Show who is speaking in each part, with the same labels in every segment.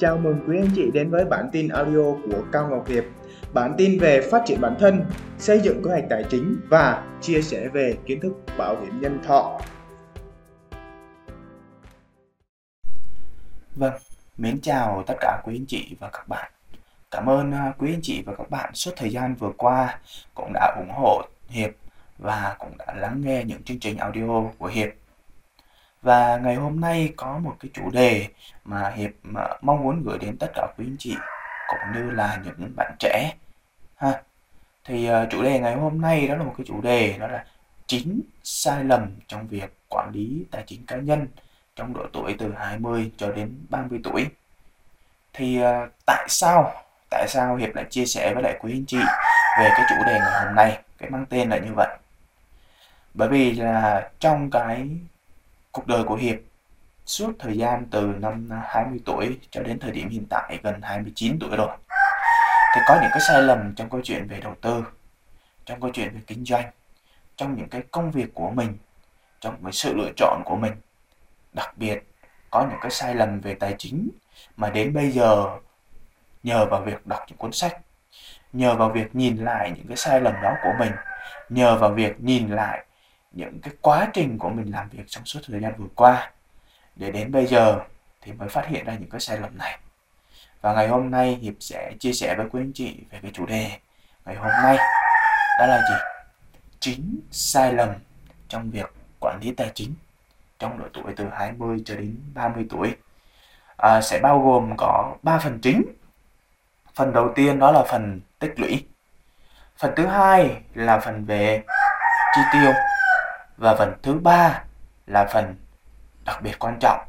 Speaker 1: chào mừng quý anh chị đến với bản tin audio của Cao Ngọc Hiệp. Bản tin về phát triển bản thân, xây dựng kế hoạch tài chính và chia sẻ về kiến thức bảo hiểm nhân thọ.
Speaker 2: Vâng, mến chào tất cả quý anh chị và các bạn. Cảm ơn à, quý anh chị và các bạn suốt thời gian vừa qua cũng đã ủng hộ Hiệp và cũng đã lắng nghe những chương trình audio của Hiệp và ngày hôm nay có một cái chủ đề mà Hiệp mong muốn gửi đến tất cả quý anh chị cũng như là những bạn trẻ ha. Thì uh, chủ đề ngày hôm nay đó là một cái chủ đề đó là chín sai lầm trong việc quản lý tài chính cá nhân trong độ tuổi từ 20 cho đến 30 tuổi. Thì uh, tại sao tại sao Hiệp lại chia sẻ với lại quý anh chị về cái chủ đề ngày hôm nay, cái mang tên là như vậy? Bởi vì là trong cái cuộc đời của Hiệp suốt thời gian từ năm 20 tuổi cho đến thời điểm hiện tại gần 29 tuổi rồi. Thì có những cái sai lầm trong câu chuyện về đầu tư, trong câu chuyện về kinh doanh, trong những cái công việc của mình, trong cái sự lựa chọn của mình. Đặc biệt, có những cái sai lầm về tài chính mà đến bây giờ nhờ vào việc đọc những cuốn sách, nhờ vào việc nhìn lại những cái sai lầm đó của mình, nhờ vào việc nhìn lại những cái quá trình của mình làm việc trong suốt thời gian vừa qua. Để đến bây giờ thì mới phát hiện ra những cái sai lầm này. Và ngày hôm nay hiệp sẽ chia sẻ với quý anh chị về cái chủ đề ngày hôm nay. Đó là gì? Chính sai lầm trong việc quản lý tài chính trong độ tuổi từ 20 cho đến 30 tuổi. À, sẽ bao gồm có 3 phần chính. Phần đầu tiên đó là phần tích lũy. Phần thứ hai là phần về chi tiêu và phần thứ ba là phần đặc biệt quan trọng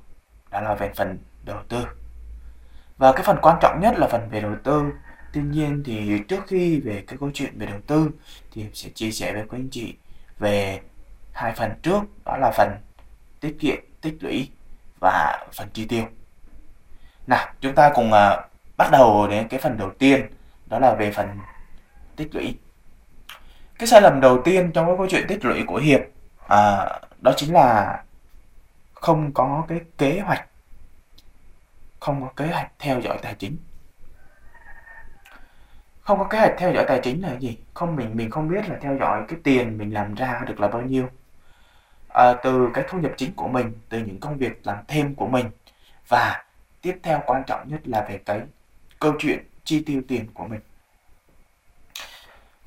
Speaker 2: đó là về phần đầu tư. Và cái phần quan trọng nhất là phần về đầu tư. Tuy nhiên thì trước khi về cái câu chuyện về đầu tư thì sẽ chia sẻ với quý anh chị về hai phần trước đó là phần tiết kiệm tích lũy và phần chi tiêu. Nào chúng ta cùng uh, bắt đầu đến cái phần đầu tiên đó là về phần tích lũy. Cái sai lầm đầu tiên trong cái câu chuyện tích lũy của hiệp à, đó chính là không có cái kế hoạch không có kế hoạch theo dõi tài chính. Không có kế hoạch theo dõi tài chính là cái gì? Không mình mình không biết là theo dõi cái tiền mình làm ra được là bao nhiêu. À, từ cái thu nhập chính của mình từ những công việc làm thêm của mình. Và tiếp theo quan trọng nhất là về cái câu chuyện chi tiêu tiền của mình.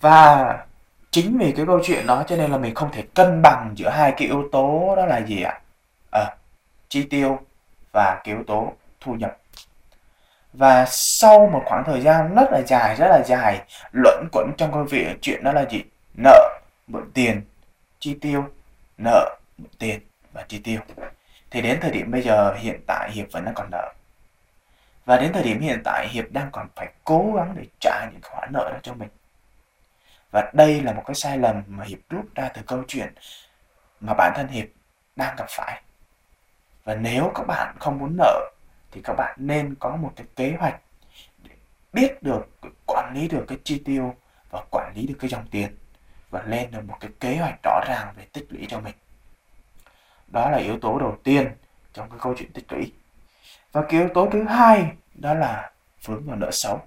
Speaker 2: Và chính vì cái câu chuyện đó cho nên là mình không thể cân bằng giữa hai cái yếu tố đó là gì ạ? À, chi tiêu và cái yếu tố thu nhập. Và sau một khoảng thời gian rất là dài rất là dài luẩn quẩn trong câu việc chuyện đó là gì? Nợ mượn tiền chi tiêu nợ mượn tiền và chi tiêu. Thì đến thời điểm bây giờ hiện tại hiệp vẫn đang còn nợ. Và đến thời điểm hiện tại hiệp đang còn phải cố gắng để trả những khoản nợ đó cho mình và đây là một cái sai lầm mà hiệp rút ra từ câu chuyện mà bản thân hiệp đang gặp phải. Và nếu các bạn không muốn nợ, thì các bạn nên có một cái kế hoạch để biết được, quản lý được cái chi tiêu và quản lý được cái dòng tiền và lên được một cái kế hoạch rõ ràng về tích lũy cho mình. Đó là yếu tố đầu tiên trong cái câu chuyện tích lũy. Và cái yếu tố thứ hai đó là vướng vào nợ xấu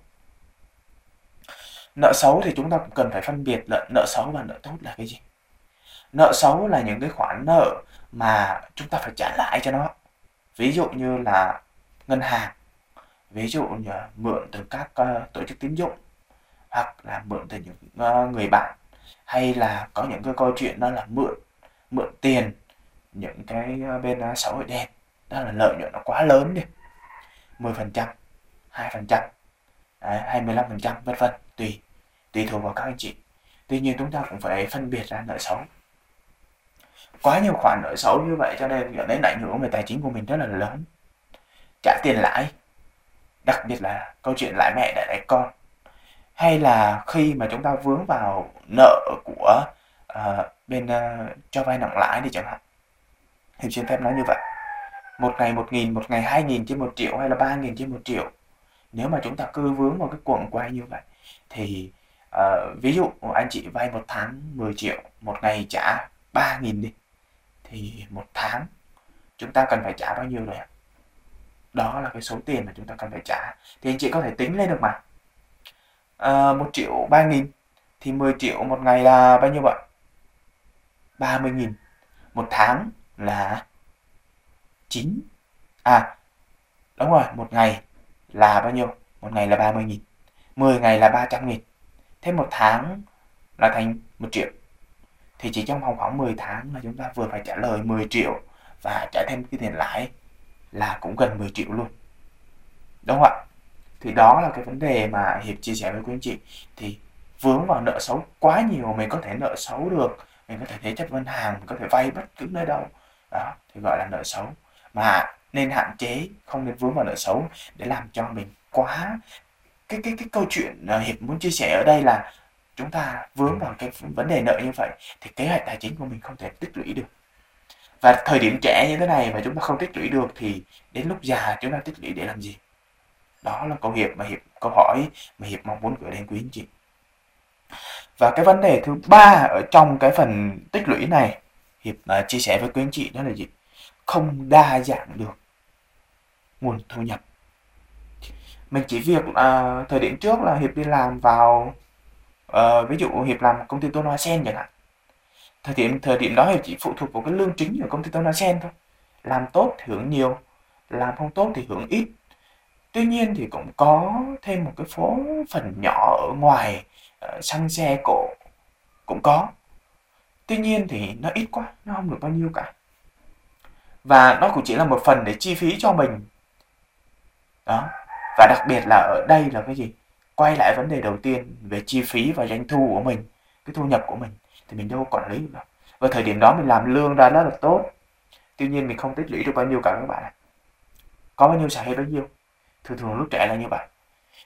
Speaker 2: nợ xấu thì chúng ta cũng cần phải phân biệt là nợ xấu và nợ tốt là cái gì. Nợ xấu là những cái khoản nợ mà chúng ta phải trả lại cho nó. Ví dụ như là ngân hàng ví dụ như mượn từ các uh, tổ chức tín dụng hoặc là mượn từ những uh, người bạn hay là có những cái câu chuyện đó là mượn mượn tiền những cái ờ, bên uh, xã hội đen đó là lợi nhuận nó quá lớn đi. 10 phần trăm 2 phần trăm hay 15 phần trăm vân vân tùy tùy thuộc vào các anh chị. Tuy nhiên chúng ta cũng phải phân biệt ra nợ xấu. Quá nhiều khoản nợ xấu như vậy cho nên dẫn đến ảnh hưởng về tài chính của mình rất là lớn. Trả tiền lãi đặc biệt là câu chuyện lãi mẹ để lãi con. Hay là khi mà chúng ta vướng vào nợ của uh, bên uh, cho vay nặng lãi thì chẳng hạn. Thì xin phép nói như vậy. Một ngày một nghìn một ngày hai nghìn trên một triệu hay là ba nghìn trên một triệu. Nếu mà chúng ta cứ vướng vào cái cuộn quay như vậy thì à, ví dụ anh chị vay một tháng 10 triệu một ngày trả 3.000 đi thì một tháng chúng ta cần phải trả bao nhiêu rồi ạ? Đó là cái số tiền mà chúng ta cần phải trả. Thì anh chị có thể tính lên được mà. Ờ, à, 1 triệu 3 nghìn thì 10 triệu một ngày là bao nhiêu vậy 30 nghìn. Một tháng là 9 à đúng rồi một ngày là bao nhiêu? Một ngày là 30 nghìn. 10 ngày là 300 nghìn thêm một tháng là thành một triệu. Thì chỉ trong vòng khoảng 10 tháng là chúng ta vừa phải trả lời 10 triệu và trả thêm cái tiền lãi là cũng gần 10 triệu luôn. Đúng không ạ? Thì đó là cái vấn đề mà hiệp chia sẻ với quý anh chị. Thì vướng vào nợ xấu quá nhiều, mình có thể nợ xấu được, mình có thể thế chấp ngân hàng, mình có thể vay bất cứ nơi đâu. Đó, thì gọi là nợ xấu. Mà nên hạn chế, không nên vướng vào nợ xấu để làm cho mình quá cái cái cái câu chuyện hiệp muốn chia sẻ ở đây là chúng ta vướng vào cái vấn đề nợ như vậy thì kế hoạch tài chính của mình không thể tích lũy được. Và thời điểm trẻ như thế này mà chúng ta không tích lũy được thì đến lúc già chúng ta tích lũy để làm gì? Đó là câu hiệp mà hiệp câu hỏi mà hiệp mong muốn gửi đến quý anh chị. Và cái vấn đề thứ ba ở trong cái phần tích lũy này hiệp uh, chia sẻ với quý anh chị đó là gì? Không đa dạng được nguồn thu nhập mình chỉ việc uh, thời điểm trước là hiệp đi làm vào uh, ví dụ hiệp làm công ty tôn hoa sen chẳng hạn. Thời điểm thời điểm đó hiệp chỉ phụ thuộc vào cái lương chính của công ty tôn hoa sen thôi. Làm tốt thì hưởng nhiều làm không tốt thì hưởng ít. Tuy nhiên thì cũng có thêm một cái phố phần nhỏ ở ngoài uh, xăng xe cổ cũng có. Tuy nhiên thì nó ít quá nó không được bao nhiêu cả. Và nó cũng chỉ là một phần để chi phí cho mình. Đó và đặc biệt là ở đây là cái gì? Quay lại vấn đề đầu tiên về chi phí và doanh thu của mình, cái thu nhập của mình, thì mình đâu có quản lý được và thời điểm đó mình làm lương ra rất là tốt. Tuy nhiên mình không tích lũy được bao nhiêu cả các bạn có bao nhiêu xài hết bao nhiêu. Thường thường lúc trẻ là như vậy.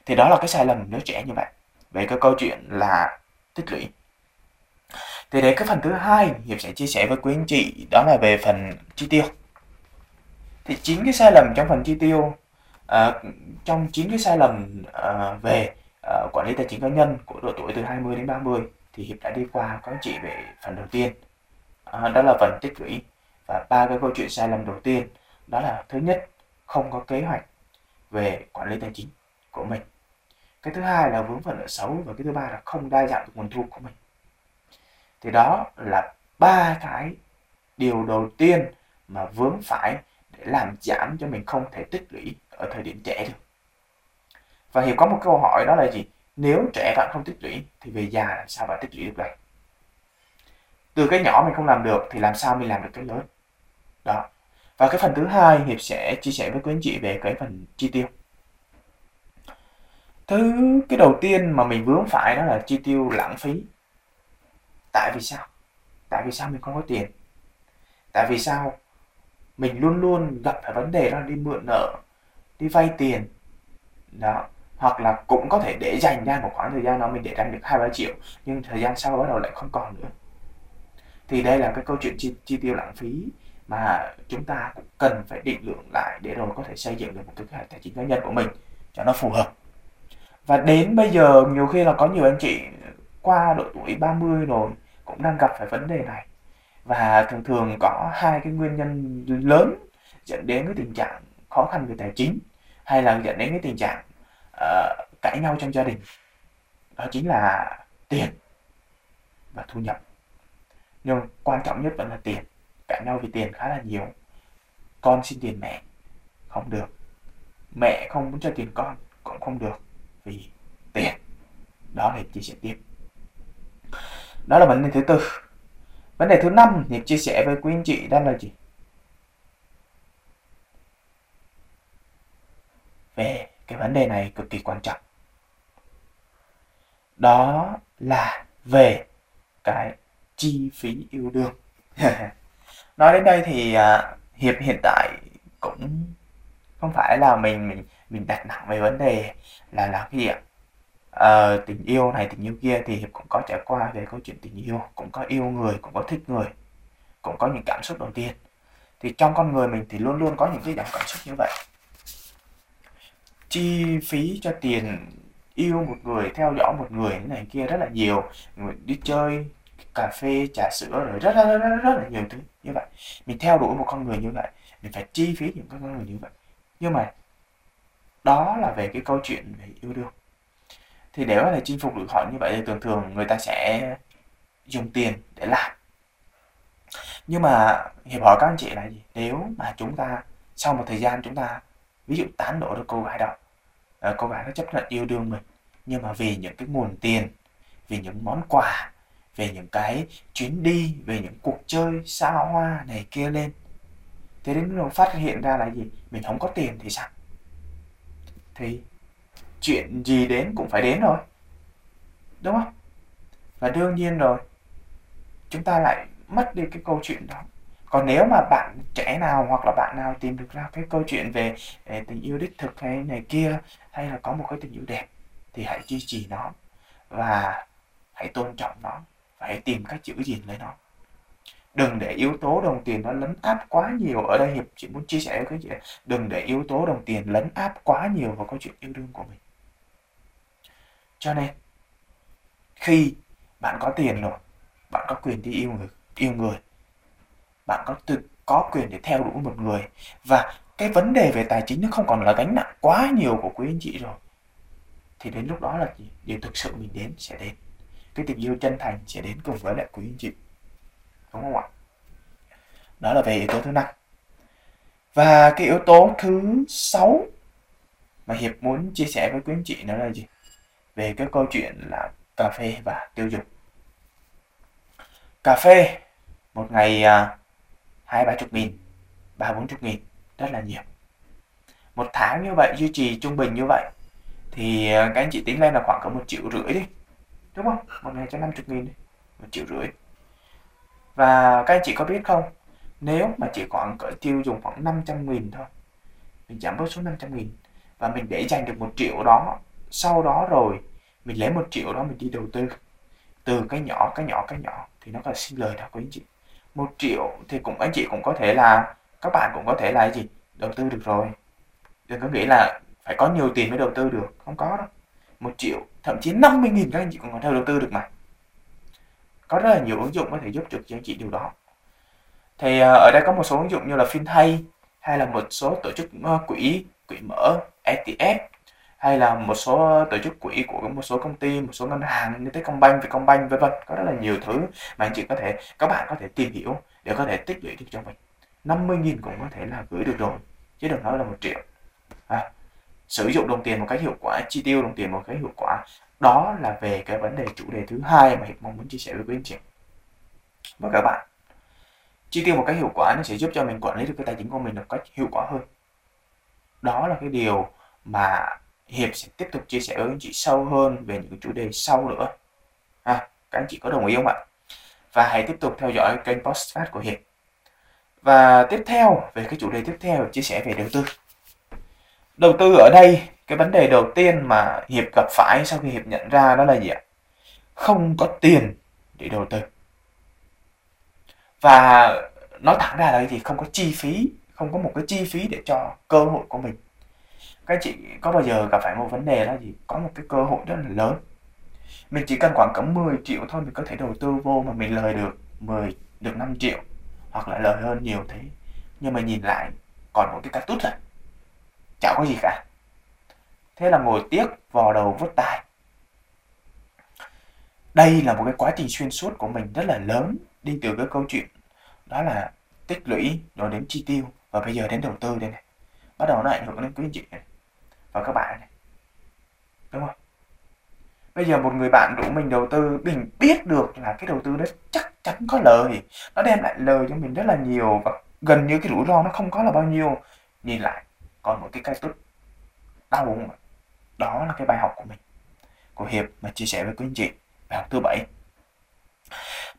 Speaker 2: Thì đó là cái sai lầm nếu trẻ như vậy, về cái câu chuyện là tích lũy. Thì để cái phần thứ hai hiệp sẽ chia sẻ với quý anh chị, đó là về phần chi tiêu. Thì chính cái sai lầm trong phần chi tiêu à, trong chín cái sai lầm à, về à, quản lý tài chính cá nhân của độ tuổi từ 20 đến 30 thì hiệp đã đi qua các chị về phần đầu tiên. À, đó là phần tích lũy. Và ba cái câu chuyện sai lầm đầu tiên đó là thứ nhất không có kế hoạch về quản lý tài chính của mình. Cái thứ hai là vướng phần nợ xấu và cái thứ ba là không đa dạng được nguồn thu của mình. Thì đó là ba cái điều đầu tiên mà vướng phải để làm giảm cho mình không thể tích lũy ở thời điểm trẻ được và hiểu có một câu hỏi đó là gì? Nếu trẻ bạn không tích lũy thì về già làm sao bạn tích lũy được đây từ cái nhỏ mình không làm được thì làm sao mình làm được cái lớn? Đó. Và cái phần thứ hai hiệp sẽ chia sẻ với quý anh chị về cái phần chi tiêu. Thứ, cái đầu tiên mà mình vướng phải đó là chi tiêu lãng phí. Tại vì sao? Tại vì sao mình không có tiền? Tại vì sao mình luôn luôn gặp phải vấn đề đó là đi mượn nợ đi vay tiền. Đó hoặc là cũng có thể để dành ra một khoảng thời gian đó mình để dành được hai ba triệu nhưng thời gian sau bắt đầu lại không còn nữa. Thì đây là cái câu chuyện chi, chi tiêu lãng phí mà chúng ta cũng cần phải định lượng lại để rồi có thể xây dựng được một cái kế hoạch tài chính cá nhân của mình cho nó phù hợp. Và đến bây giờ nhiều khi là có nhiều anh chị qua độ tuổi 30 rồi cũng đang gặp phải vấn đề này. Và thường thường có hai cái nguyên nhân lớn dẫn đến cái tình trạng khó khăn về tài chính hay là dẫn đến cái tình trạng uh, cãi nhau trong gia đình. Đó chính là tiền và thu nhập. Nhưng quan trọng nhất vẫn là tiền. Cãi nhau vì tiền khá là nhiều. Con xin tiền mẹ không được. Mẹ không muốn cho tiền con cũng không được vì tiền. Đó là chia sẻ tiếp. Đó là vấn đề thứ tư. Vấn đề thứ năm thì chia sẻ với quý anh chị đó là gì về cái vấn đề này cực kỳ quan trọng. Đó là về cái chi phí yêu đương. Nói đến đây thì à, hiệp hiện tại cũng không phải là mình mình mình đặt nặng về vấn đề là là cái gì ạ? À, tình yêu này tình yêu kia thì hiệp cũng có trải qua về câu chuyện tình yêu cũng có yêu người cũng có thích người cũng có những cảm xúc đầu tiên. Thì trong con người mình thì luôn luôn có những cái dòng cảm xúc như vậy chi phí cho tiền yêu một người theo dõi một người như này kia rất là nhiều. Người đi chơi cà phê trà sữa rồi rất rất, rất rất rất là nhiều thứ như vậy. Mình theo đuổi một con người như vậy mình phải chi phí những con người như vậy. Nhưng mà đó là về cái câu chuyện về yêu đương. Thì để có thể chinh phục được họ như vậy thì thường thường người ta sẽ dùng tiền để làm. Nhưng mà hiệp hỏi các anh chị là gì? Nếu mà chúng ta sau một thời gian chúng ta ví dụ tán đổ được cô gái đó à, cô gái nó chấp nhận yêu đương mình. Nhưng mà vì những cái nguồn tiền vì những món quà về những cái chuyến đi về những cuộc chơi xa hoa này kia lên thế đến lúc phát hiện ra là gì? Mình không có tiền thì sao? Thì chuyện gì đến cũng phải đến rồi đúng không? Và đương nhiên rồi chúng ta lại mất đi cái câu chuyện đó còn nếu mà bạn trẻ nào hoặc là bạn nào tìm được ra cái câu chuyện về, tình yêu đích thực hay này kia hay là có một cái tình yêu đẹp thì hãy duy trì nó và hãy tôn trọng nó và hãy tìm cách giữ gìn lấy nó. Đừng để yếu tố đồng tiền nó lấn áp quá nhiều. Ở đây hiệp chỉ muốn chia sẻ với các chị đừng để yếu tố đồng tiền lấn áp quá nhiều vào câu chuyện yêu đương của mình. Cho nên khi bạn có tiền rồi bạn có quyền đi yêu người yêu người bạn có tự có quyền để theo đuổi một người. Và cái vấn đề về tài chính nó không còn là gánh nặng quá nhiều của quý anh chị rồi. Thì đến lúc đó là gì? Điều thực sự mình đến sẽ đến. Cái tình yêu chân thành sẽ đến cùng với lại quý anh chị. Đúng không ạ? Đó là về yếu tố thứ năm. Và cái yếu tố thứ sáu mà hiệp muốn chia sẻ với quý anh chị đó là gì? Về cái câu chuyện là cà phê và tiêu dùng. Cà phê một ngày à, hai, ba chục nghìn, ba, bốn chục nghìn, rất là nhiều. Một tháng như vậy, duy trì trung bình như vậy, thì ờ, các anh chị tính lên là khoảng có một triệu rưỡi đi, đúng không? Một ngày cho 50 nghìn đi, một triệu rưỡi. Và các anh chị có biết không? Nếu mà chỉ khoảng cỡ tiêu dùng khoảng 500 nghìn thôi, mình giảm bớt số 500 nghìn, và mình để dành được một triệu đó, sau đó rồi mình lấy một triệu đó mình đi đầu tư. Từ cái nhỏ cái nhỏ cái nhỏ, thì nó là sinh lời đó quý anh chị một triệu thì cũng anh chị cũng có thể là, các bạn cũng có thể là gì? Đầu tư được rồi. Đừng có nghĩ là phải có nhiều tiền mới đầu tư được. Không có đâu. Một triệu, thậm chí 50 nghìn các anh chị cũng có thể đầu tư được mà. Có rất là nhiều ứng dụng có thể giúp được cho anh chị điều đó. Thì ờ, ở đây có một số ứng dụng như là FinHay hay là một số tổ chức ờ, quỹ quỹ mở ETF hay là một số tổ chức quỹ của một số công ty một số ngân hàng như Techcombank, Vietcombank vân vân. Có rất là nhiều thứ mà anh chị có thể các bạn có thể tìm hiểu để có thể tích lũy được cho mình. 50.000 cũng có thể là gửi được rồi chứ đừng nói là một triệu. À, sử dụng đồng tiền một cách hiệu quả chi tiêu đồng tiền một cách hiệu quả đó là về cái vấn đề chủ đề thứ hai mà hiệp mong muốn chia sẻ với quý anh chị. Và các bạn chi tiêu một cách hiệu quả nó sẽ giúp cho mình quản lý được cái tài chính của mình một cách hiệu quả hơn. Đó là cái điều mà hiệp sẽ tiếp tục chia sẻ với anh chị sâu hơn về những chủ đề sau nữa. À, các anh chị có đồng ý không ạ? Và hãy tiếp tục theo dõi kênh postcard của hiệp. Và tiếp theo về cái chủ đề tiếp theo chia sẻ về đầu tư. Đầu tư ở đây cái vấn đề đầu tiên mà hiệp gặp phải sau khi hiệp nhận ra đó là gì ạ? Không có tiền để đầu tư. Và nói thẳng ra là thì không có chi phí không có một cái chi phí để cho cơ hội của mình các chị có bao giờ gặp phải một vấn đề là gì? Có một cái cơ hội rất là lớn. Mình chỉ cần khoảng cỡ 10 triệu thôi mình có thể đầu tư vô mà mình lời được 10 được 5 triệu hoặc là lời hơn nhiều thế. Nhưng mà nhìn lại, còn một cái cắt tút rồi chả có gì cả. Thế là ngồi tiếc, vò đầu, vứt tai. Đây là một cái quá trình xuyên suốt của mình rất là lớn. Đi từ cái câu chuyện đó là tích lũy, rồi đến chi tiêu, và bây giờ đến đầu tư đây này. Bắt đầu nó ảnh hưởng đến quý anh chị này và các bạn này đúng không? Bây giờ một người bạn rủ mình đầu tư mình biết được là cái đầu tư đó chắc chắn có lời. Nó đem lại lời cho mình rất là nhiều và gần như cái rủi ro nó không có là bao nhiêu. Nhìn lại còn một cái cái tốt đau không đó là cái bài học của mình của hiệp mà chia sẻ với quý anh chị. Bài học thứ bảy.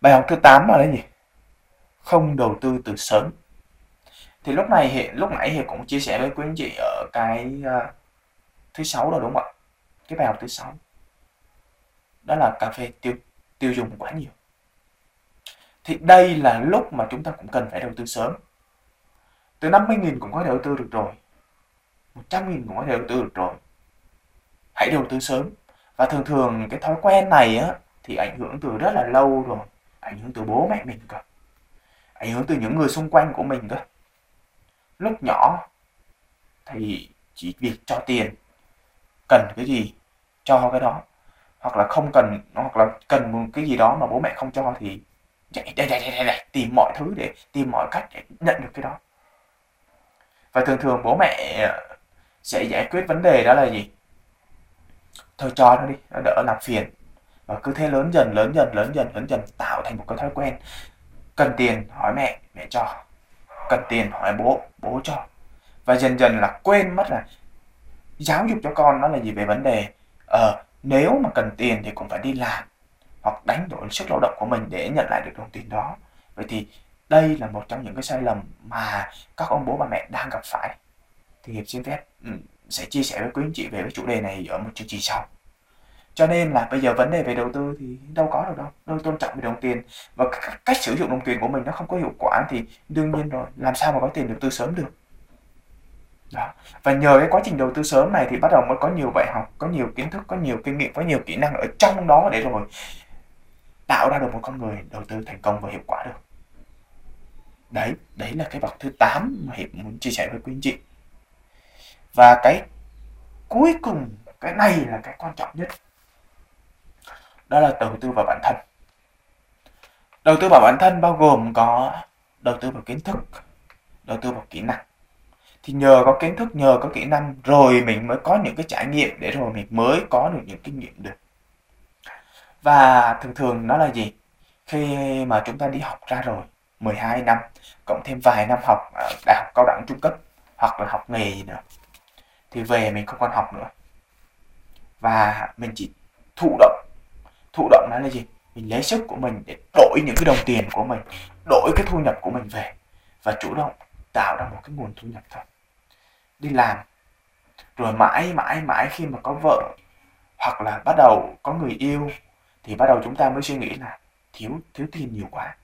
Speaker 2: Bài học thứ 8 là cái gì? Không đầu tư từ sớm. Thì lúc này hiện lúc nãy hiệp cũng chia sẻ với quý anh chị ở cái uh, thứ sáu rồi, đúng không ạ? Cái bài học thứ sáu. Đó là cà phê tiêu tiêu dùng quá nhiều. Thì đây là lúc mà chúng ta cũng cần phải đầu tư sớm. Từ 50.000 cũng có thể đầu tư được rồi. 100.000 cũng có thể đầu tư được rồi. Hãy đầu tư sớm. Và thường thường cái thói quen này á, thì ảnh hưởng từ rất là lâu rồi. Ảnh hưởng từ bố mẹ mình cơ. Ảnh hưởng từ những người xung quanh của mình cơ. Lúc nhỏ thì chỉ việc cho tiền cần cái gì cho cái đó hoặc là không cần hoặc là cần một cái gì đó mà bố mẹ không cho thì đây đây đây đây, đây tìm mọi thứ để tìm mọi cách để nhận được cái đó. Và thường thường bố mẹ sẽ giải quyết vấn đề đó là gì? Thôi cho nó đi nó đỡ làm phiền. Và cứ thế lớn dần lớn dần lớn dần lớn dần tạo thành một cái thói quen. Cần tiền hỏi mẹ mẹ cho. Cần tiền hỏi bố bố cho. Và dần dần là quên mất là giáo dục cho con nó là gì về vấn đề ờ nếu mà cần tiền thì cũng phải đi làm hoặc đánh đổi sức lao động của mình để nhận lại được đồng tiền đó. Vậy thì đây là một trong những cái sai lầm mà các ông bố bà mẹ đang gặp phải. Thì hiệp xin phép ừ, sẽ chia sẻ với quý anh chị về cái chủ đề này ở một chương trình sau. Cho nên là bây giờ vấn đề về đầu tư thì đâu có được đâu đâu tôn trọng về đồng tiền và cách sử dụng đồng tiền của mình nó không có hiệu quả thì đương nhiên rồi, làm sao mà có tiền đầu tư sớm được? Đó. Và nhờ cái quá trình đầu tư sớm này thì bắt đầu mới có nhiều bài học, có nhiều kiến thức, có nhiều kinh nghiệm, có nhiều kỹ năng ở trong đó để rồi tạo ra được một con người đầu tư thành công và hiệu quả được. Đấy đấy là cái bậc thứ 8 mà hiệp muốn chia sẻ với quý anh chị. Và cái cuối cùng, cái này là cái quan trọng nhất. Đó là đầu tư vào bản thân. Đầu tư vào bản thân bao gồm có đầu tư vào kiến thức, đầu tư vào kỹ năng thì nhờ có kiến thức, nhờ có kỹ năng, rồi mình mới có những cái trải nghiệm để rồi mình mới có được những kinh nghiệm được. Và thường thường nó là gì? Khi mà chúng ta đi học ra rồi 12 năm, cộng thêm vài năm học ở đại học cao đẳng trung cấp, hoặc là học nghề gì nữa, thì về mình không còn học nữa. Và mình chỉ thụ động. Thụ động nó là gì? Mình lấy sức của mình để đổi những cái đồng tiền của mình, đổi cái thu nhập của mình về và chủ động tạo ra một cái nguồn thu nhập thôi đi làm. Rồi mãi mãi mãi khi mà có vợ hoặc là bắt đầu có người yêu thì bắt đầu chúng ta mới suy nghĩ là thiếu thiếu tiền nhiều quá.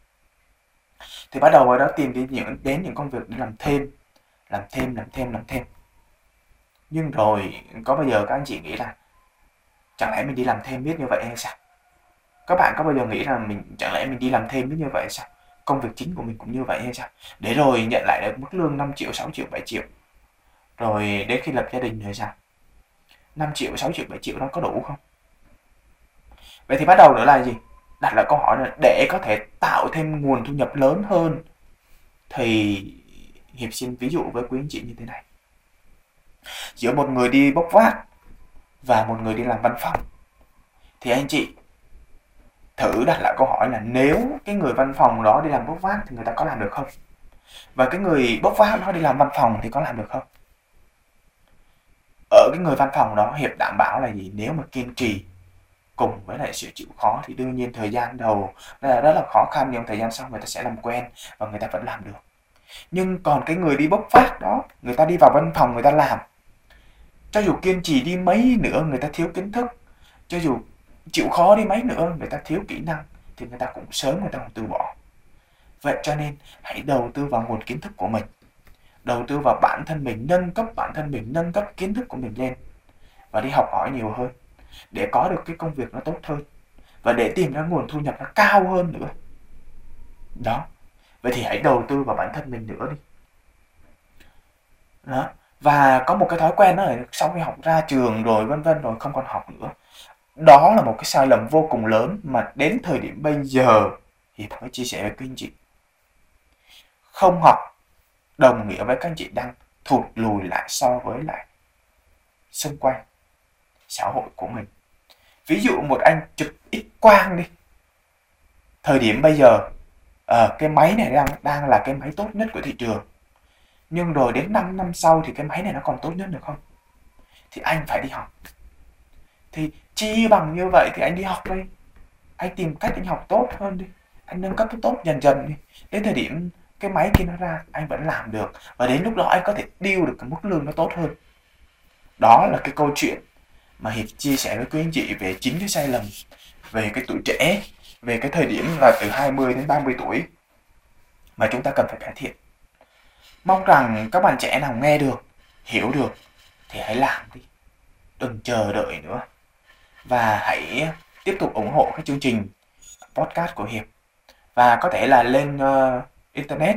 Speaker 2: Thì bắt đầu ở đó tìm đến những đến những công việc để làm thêm làm thêm làm thêm làm thêm. Nhưng rồi có bao giờ các anh chị nghĩ là chẳng lẽ mình đi làm thêm biết như vậy hay sao? Các bạn có bao giờ nghĩ là mình chẳng lẽ mình đi làm thêm biết như vậy hay sao? Công việc chính của mình cũng như vậy hay sao? Để rồi nhận lại được mức lương 5 triệu 6 triệu 7 triệu rồi đến khi lập gia đình rồi sao? 5 triệu 6 triệu 7 triệu đó có đủ không? Vậy thì bắt đầu nữa là gì? Đặt lại câu hỏi là để có thể tạo thêm nguồn thu nhập lớn hơn, thì hiệp xin ví dụ với quý anh chị như thế này. Giữa một người đi bốc vác và một người đi làm văn phòng, thì anh chị thử đặt lại câu hỏi là nếu cái người văn phòng đó đi làm bốc vác thì người ta có làm được không? Và cái người bốc vác đó đi làm văn phòng thì có làm được không? Ở cái người văn phòng đó, hiệp đảm bảo là gì? Nếu mà kiên trì cùng với lại sự chịu khó thì đương nhiên thời gian đầu là rất là khó khăn, nhưng thời gian sau người ta sẽ làm quen và người ta vẫn làm được. Nhưng còn cái người đi bốc phát đó, người ta đi vào văn phòng người ta làm. Cho dù kiên trì đi mấy nữa, người ta thiếu kiến thức. Cho dù chịu khó đi mấy nữa, người ta thiếu kỹ năng thì người ta cũng sớm người ta cũng từ bỏ. Vậy cho nên hãy đầu tư vào nguồn kiến thức của mình đầu tư vào bản thân mình, nâng cấp bản thân mình, nâng cấp kiến thức của mình lên và đi học hỏi nhiều hơn để có được cái công việc nó tốt hơn và để tìm ra nguồn thu nhập nó cao hơn nữa. Đó. Vậy thì hãy đầu tư vào bản thân mình nữa đi. Đó. Và có một cái thói quen đó là sau khi học ra trường rồi, vân vân rồi, không còn học nữa. Đó là một cái sai lầm vô cùng lớn mà đến thời điểm bây giờ thì phải chia sẻ với các anh chị. Không học đồng nghĩa với các anh chị đang thụt lùi lại so với lại xung quanh xã hội của mình. Ví dụ một anh chụp x quang đi. Thời điểm bây giờ à, cái máy này đang đang là cái máy tốt nhất của thị trường. Nhưng rồi đến 5 năm sau thì cái máy này nó còn tốt nhất được không? Thì anh phải đi học. Thì chi bằng như vậy thì anh đi học đi. Anh tìm cách anh học tốt hơn đi. Anh nâng cấp tốt dần dần đi. Đến thời điểm cái máy kia nó ra anh vẫn làm được. Và đến lúc đó anh có thể điêu được cái mức lương nó tốt hơn. Đó là cái câu chuyện mà hiệp chia sẻ với quý anh chị về chính cái sai lầm về cái tuổi trẻ về cái thời điểm là từ 20 đến 30 tuổi mà chúng ta cần phải cải thiện. Mong rằng các bạn trẻ nào nghe được hiểu được thì hãy làm đi. Đừng chờ đợi nữa. Và hãy tiếp tục ủng hộ cái chương trình podcast của hiệp. Và có thể là lên uh, internet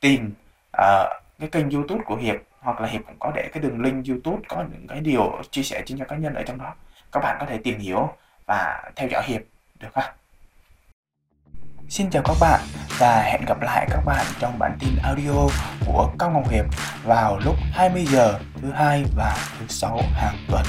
Speaker 2: tìm uh, cái kênh youtube của Hiệp hoặc là Hiệp cũng có để cái đường link youtube có những cái điều chia sẻ trên cho cá nhân ở trong đó các bạn có thể tìm hiểu và theo dõi Hiệp được không? Xin chào các bạn và hẹn gặp lại các bạn trong bản tin audio của Cao Ngọc Hiệp vào lúc 20 giờ thứ hai và thứ sáu hàng tuần.